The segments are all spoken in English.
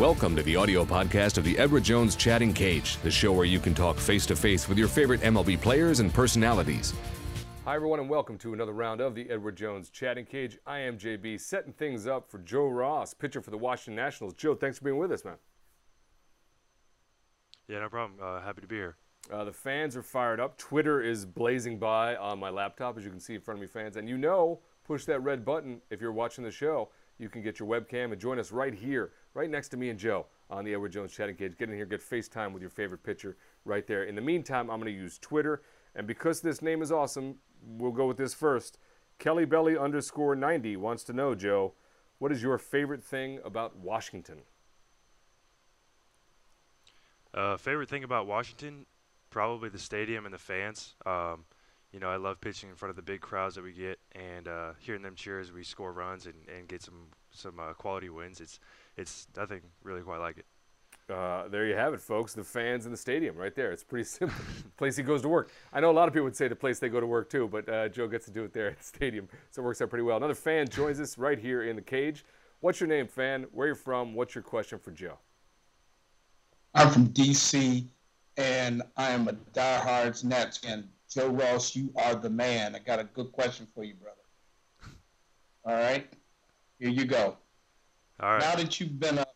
Welcome to the audio podcast of the Edward Jones Chatting Cage, the show where you can talk face to face with your favorite MLB players and personalities. Hi, everyone, and welcome to another round of the Edward Jones Chatting Cage. I am JB, setting things up for Joe Ross, pitcher for the Washington Nationals. Joe, thanks for being with us, man. Yeah, no problem. Uh, happy to be here. Uh, the fans are fired up. Twitter is blazing by on my laptop, as you can see in front of me, fans. And you know, push that red button if you're watching the show. You can get your webcam and join us right here right next to me and Joe on the Edward Jones chatting cage. Get in here, get FaceTime with your favorite pitcher right there. In the meantime, I'm going to use Twitter. And because this name is awesome, we'll go with this first. Kelly Belly underscore 90 wants to know, Joe, what is your favorite thing about Washington? Uh, favorite thing about Washington? Probably the stadium and the fans. Um, you know, I love pitching in front of the big crowds that we get, and uh, hearing them cheer as we score runs and, and get some some uh, quality wins. It's it's nothing really quite like it. Uh, there you have it, folks. The fans in the stadium, right there. It's pretty simple. place he goes to work. I know a lot of people would say the place they go to work too, but uh, Joe gets to do it there at the stadium, so it works out pretty well. Another fan joins us right here in the cage. What's your name, fan? Where you from? What's your question for Joe? I'm from DC, and I am a diehard Nets fan. Joe Ross, you are the man. I got a good question for you, brother. All right, here you go. All right. Now that you've been up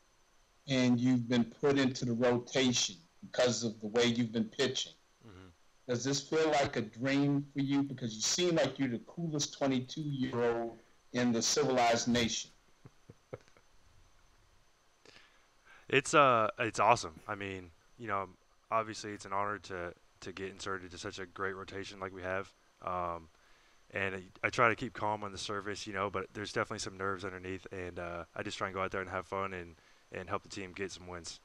and you've been put into the rotation because of the way you've been pitching, Mhm. does this feel like a dream for you? Because you seem like you're the coolest 22 year old in the civilized nation. It's uh, it's awesome. I mean, you know, obviously it's an honor to to get inserted to such a great rotation like we have. Um, and I, I try to keep calm on the surface, you know, but there's definitely some nerves underneath, and uh, I just try and go out there and have fun and and help the team get some wins.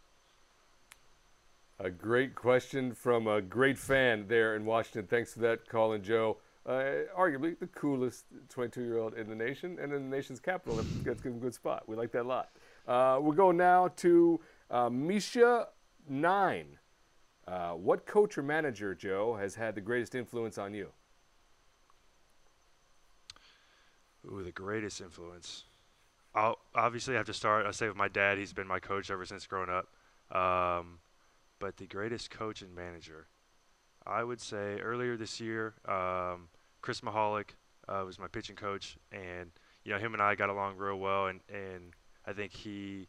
A great question from a great fan there in Washington. Thanks for that, Colin Joe. Uh, arguably the coolest 22 year old in the nation and in the nation's capital. That- That's a good spot. We like that a lot. Uh, we'll go now to uh, Misha9. Uh, what coach or manager, Joe, has had the greatest influence on you? Ooh, the greatest influence. I'll obviously have to start. I say with my dad. He's been my coach ever since growing up. Um, but the greatest coach and manager, I would say earlier this year, um, Chris Michalak uh, was my pitching coach, and you know him and I got along real well, and and I think he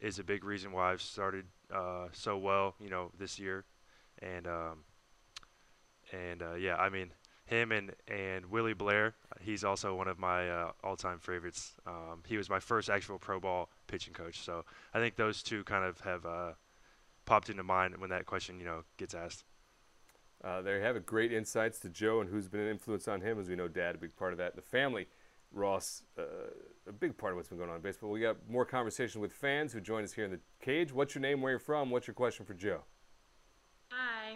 is a big reason why I've started uh, so well, you know, this year, and um, and uh, yeah, I mean him and and Willie Blair. He's also one of my uh, all-time favorites. Um, he was my first actual pro ball pitching coach, so I think those two kind of have uh, popped into mind when that question you know gets asked. Uh, there you have it. Great insights to Joe and who's been an influence on him. As we know, Dad, a big part of that. The family, Ross, uh, a big part of what's been going on in baseball. We got more conversation with fans who join us here in the cage. What's your name? Where you're from? What's your question for Joe?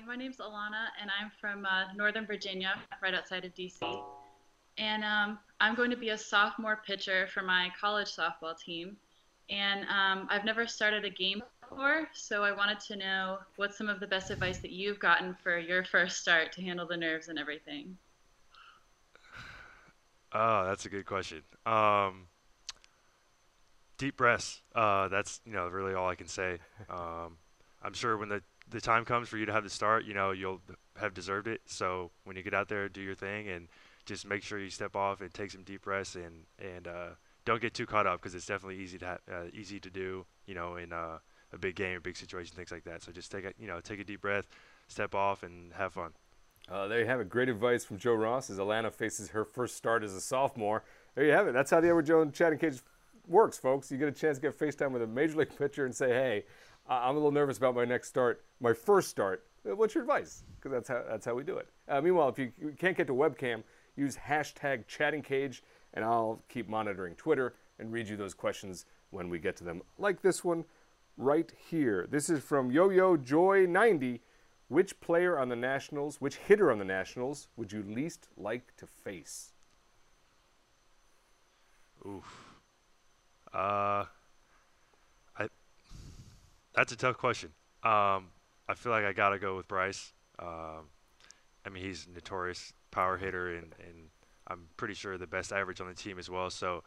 My name's Alana, and I'm from uh, Northern Virginia, right outside of DC. And um, I'm going to be a sophomore pitcher for my college softball team. And um, I've never started a game before, so I wanted to know what's some of the best advice that you've gotten for your first start to handle the nerves and everything. Oh, that's a good question. Um, deep breaths. Uh, that's you know really all I can say. Um, I'm sure when the the time comes for you to have the start, you know you'll have deserved it. So when you get out there, do your thing and just make sure you step off and take some deep breaths and and uh, don't get too caught up because it's definitely easy to ha- uh, easy to do. You know in uh, a big game, a big situation, things like that. So just take a you know take a deep breath, step off, and have fun. Uh, there you have it. Great advice from Joe Ross as Alana faces her first start as a sophomore. There you have it. That's how the Edward Jones chatting cage works, folks. You get a chance to get FaceTime with a major league pitcher and say, "Hey, I'm a little nervous about my next start, my first start. Uh, What's your advice?" Because that's how that's how we do it. Uh, meanwhile, if you, can't get to webcam, use hashtag chatting cage, and I'll keep monitoring Twitter and read you those questions when we get to them, like this one right here. This is from Yo Yo Joy 90. Which player on the Nationals, which hitter on the Nationals would you least like to face? Oof. Uh. That's a tough question. Um, I feel like I gotta go with Bryce. Um, I mean, he's a notorious power hitter, and, and I'm pretty sure the best average on the team as well. So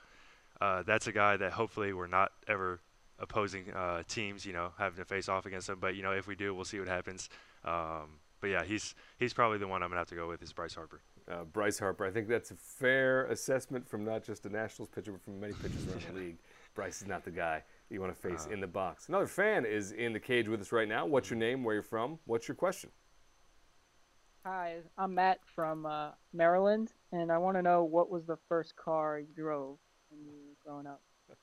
uh, that's a guy that hopefully we're not ever opposing uh, teams, you know, having to face off against them. But you know, if we do, we'll see what happens. Um, but yeah, he's he's probably the one I'm gonna have to go with is Bryce Harper. Uh, Bryce Harper. I think that's a fair assessment from not just a Nationals pitcher, but from many pitchers around the league. Bryce is not the guy you want to face uh, in the box. Another fan is in the cage with us right now. What's your name? Where you're from? What's your question? Hi, I'm Matt from uh, Maryland, and I want to know what was the first car you drove when you were growing up.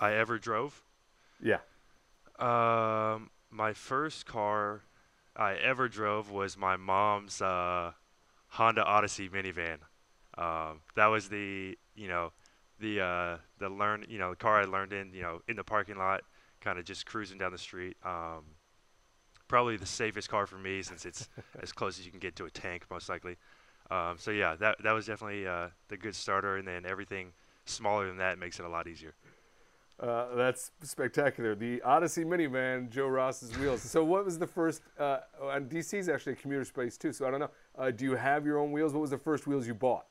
I ever drove? Yeah. Um, my first car I ever drove was my mom's uh, Honda Odyssey minivan. Um, that was the you know the uh, the learn you know the car I learned in you know in the parking lot, kind of just cruising down the street. Um, probably the safest car for me since it's as close as you can get to a tank most likely. Um, so yeah, that that was definitely uh, the good starter, and then everything smaller than that makes it a lot easier. Uh, that's spectacular. The Odyssey minivan, Joe Ross's wheels. So, what was the first? Uh, and DC is actually a commuter space too. So, I don't know. Uh, do you have your own wheels? What was the first wheels you bought?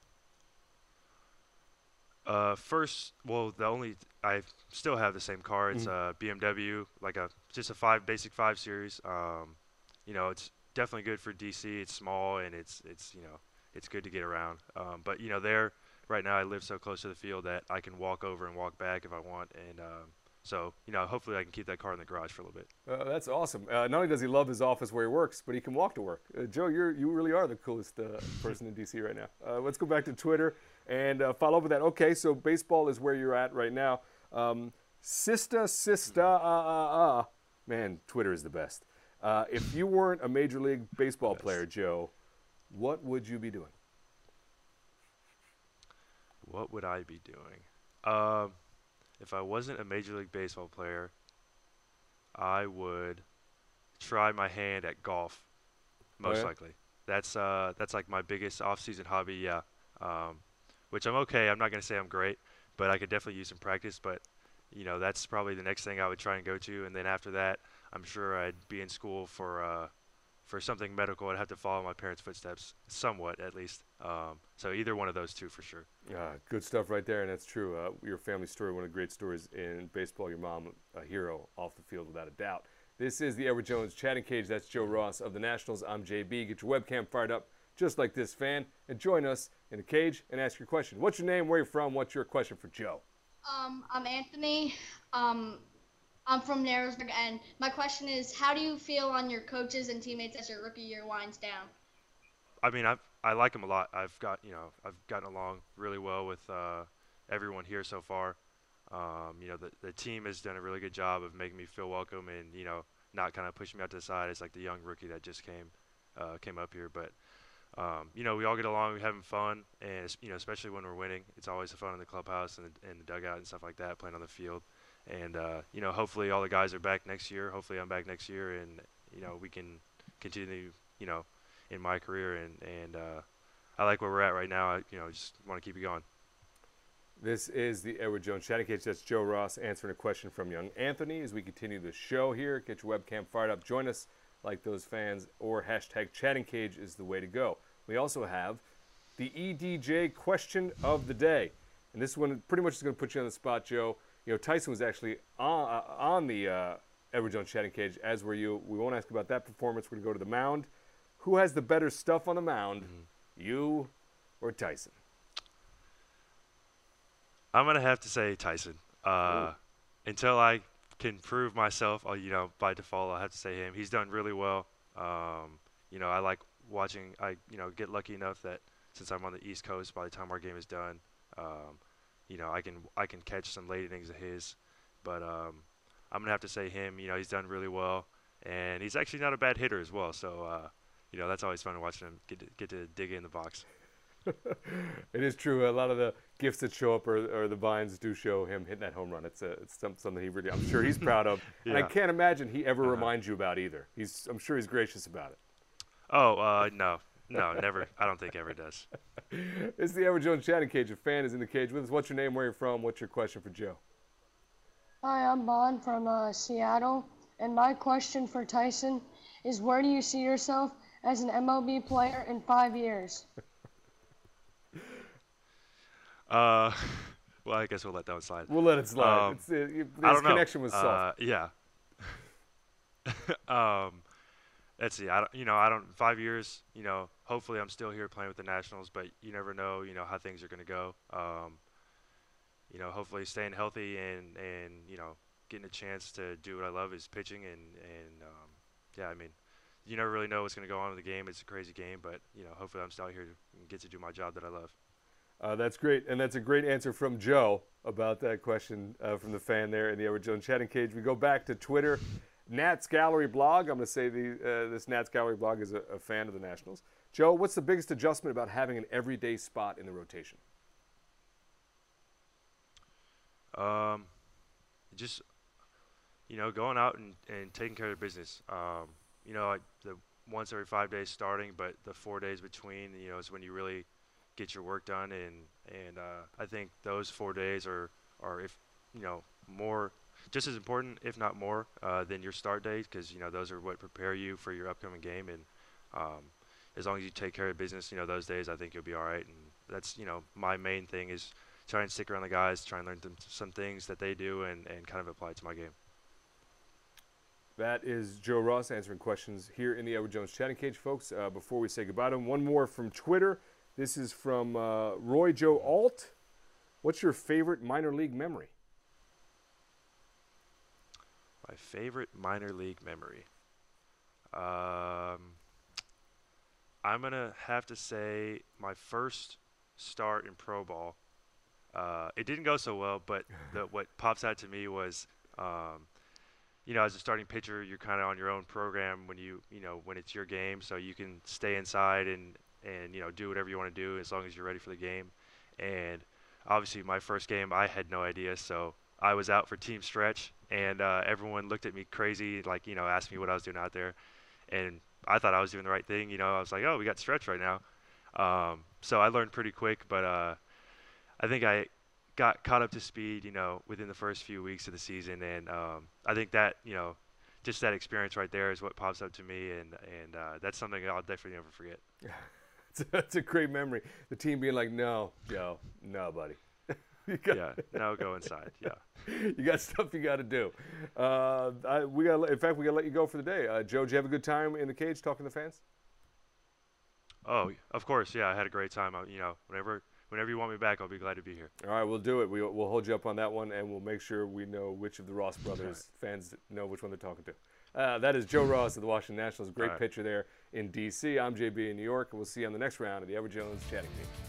Uh, first, well, the only I still have the same car. It's mm-hmm. a BMW, like a just a five basic five series. Um, you know, it's definitely good for DC. It's small and it's it's you know it's good to get around. Um, but you know, there right now I live so close to the field that I can walk over and walk back if I want, and um, so you know, hopefully I can keep that car in the garage for a little bit. Uh, that's awesome. Uh, not only does he love his office where he works, but he can walk to work. Uh, Joe, you you really are the coolest uh, person in DC right now. Uh, let's go back to Twitter and uh, follow up with that. Okay, so baseball is where you're at right now. Um, Sista, Sista, ah, ah, ah. Man, Twitter is the best. Uh, if you weren't a Major League Baseball player, Joe, what would you be doing? What would I be doing? Um, if I wasn't a Major League Baseball player, I would try my hand at golf. Most oh, yeah? likely. That's uh, that's like my biggest off-season hobby. Yeah. Um, which I'm okay. I'm not going to say I'm great, but I could definitely use some practice. But you know, that's probably the next thing I would try and go to. And then after that, I'm sure I'd be in school for uh, for something medical. I'd have to follow my parents' footsteps, somewhat at least. Um, so either one of those two for sure. Yeah, good stuff right there, and that's true. Uh, your family story, one of the great stories in baseball. Your mom, a hero off the field without a doubt. This is the Edward Jones chatting cage. That's Joe Ross of the Nationals. I'm JB. Get your webcam fired up just like this fan, and join us in the cage and ask your question. What's your name? Where you from? What's your question for Joe? Um, I'm Anthony. Um, I'm from Narrowsburg, and my question is, how do you feel on your coaches and teammates as your rookie year winds down? I mean, I I like them a lot. I've got you know I've gotten along really well with uh, everyone here so far. Um, you know, the the team has done a really good job of making me feel welcome and you know not kind of pushing me out to the side as like the young rookie that just came uh, came up here. But um, you know, we all get along, we're having fun, and you know, especially when we're winning, it's always fun in the clubhouse and the, and the dugout and stuff like that, playing on the field. And uh, you know, hopefully all the guys are back next year. Hopefully I'm back next year, and you know, we can continue, you know, in my career. And and uh, I like where we're at right now. I, you know, just want to keep it going. This is the Edward Jones chatting cage. That's Joe Ross answering a question from young Anthony as we continue the show here. Get your webcam fired up. Join us like those fans, or hashtag chatting cage is the way to go. We also have the EDJ question of the day. And this one pretty much is going to put you on the spot, Joe. You know, Tyson was actually on, uh, on the uh, Edward Jones chatting cage, as were you. We won't ask about that performance. We're going to go to the mound. Who has the better stuff on the mound, mm-hmm. you or Tyson? I'm going to have to say Tyson. Uh, until I can prove myself, I'll, you know, by default, I'll have to say him. He's done really well. Um, you know, I like watching. I you know get lucky enough that since I'm on the East Coast, by the time our game is done, um, you know I can I can catch some late innings of his. But um, I'm gonna have to say him. You know he's done really well, and he's actually not a bad hitter as well. So uh, you know that's always fun watching him get to, get to dig in the box. it is true. A lot of the gifts that show up or, or the vines do show him hitting that home run. It's a, it's something he really, I'm sure he's proud of, yeah. and I can't imagine he ever uh-huh. reminds you about either. He's, I'm sure he's gracious about it. Oh, uh, no. No, never. I don't think ever does. it's the Edward Jones chatting cage. A fan is in the cage with us. What's your name? Where you're from? What's your question for Joe? Hi, I'm Bon from uh, Seattle, and my question for Tyson is: Where do you see yourself as an MLB player in five years? uh, well, I guess we'll let that one slide. We'll let it slide. Um, it's, uh, you- I this don't know. connection was soft. Uh, yeah. um, let's see. I don't, you know, I don't. Five years. You know, hopefully I'm still here playing with the Nationals, but you never know. You know how things are going to go. Um, you know, hopefully staying healthy and and you know getting a chance to do what I love is pitching and and um, yeah, I mean. You never really know what's going to go on with the game. It's a crazy game, but you know, hopefully, I'm still here to get to do my job that I love. Uh, that's great, and that's a great answer from Joe about that question uh, from the fan there in the Edward Jones chatting cage. We go back to Twitter, Nats Gallery blog. I'm going to say the, uh, this Nats Gallery blog is a, a fan of the Nationals. Joe, what's the biggest adjustment about having an everyday spot in the rotation? Um, just you know, going out and, and taking care of business. Um, you know, the once every five days starting, but the four days between, you know, is when you really get your work done. And and uh, I think those four days are are if you know more just as important, if not more, uh, than your start date, because you know those are what prepare you for your upcoming game. And um, as long as you take care of business, you know those days, I think you'll be all right. And that's you know my main thing is try and stick around the guys, try and learn them some things that they do, and, and kind of apply it to my game. That is Joe Ross answering questions here in the Edward Jones chatting cage, folks. Uh, before we say goodbye to him, one more from Twitter. This is from uh, Roy Joe Alt. What's your favorite minor league memory? My favorite minor league memory. Um, I'm gonna have to say my first start in pro ball. Uh, it didn't go so well, but the, what pops out to me was, um, you know, as a starting pitcher, you're kind of on your own program when you, you know, when it's your game, so you can stay inside and and you know do whatever you want to do as long as you're ready for the game. And obviously, my first game, I had no idea, so I was out for team stretch, and uh, everyone looked at me crazy, like you know, asked me what I was doing out there, and I thought I was doing the right thing. You know, I was like, oh, we got stretch right now. Um, so I learned pretty quick, but uh, I think I got caught up to speed, you know, within the first few weeks of the season, and um, I think that you know, just that experience right there is what pops up to me, and and uh, that's something I'll definitely never forget. That's a great memory. The team being like, no, Joe, no, buddy. got, Yeah, now go inside. Yeah. you got stuff you got to do. Uh, I, we got. In fact, we got to let you go for the day. Uh, Joe, did you have a good time in the cage talking to the fans? Oh, of course. Yeah, I had a great time. I, you know, whenever whenever you want me back, I'll be glad to be here. All right, we'll do it. We, we'll hold you up on that one, and we'll make sure we know which of the Ross brothers fans know which one they're talking to. Uh, that is Joe Ross of the Washington Nationals. Great right. pitcher there in D.C. I'm JB in New York, and we'll see you on the next round of the Edward Jones Chatting Team.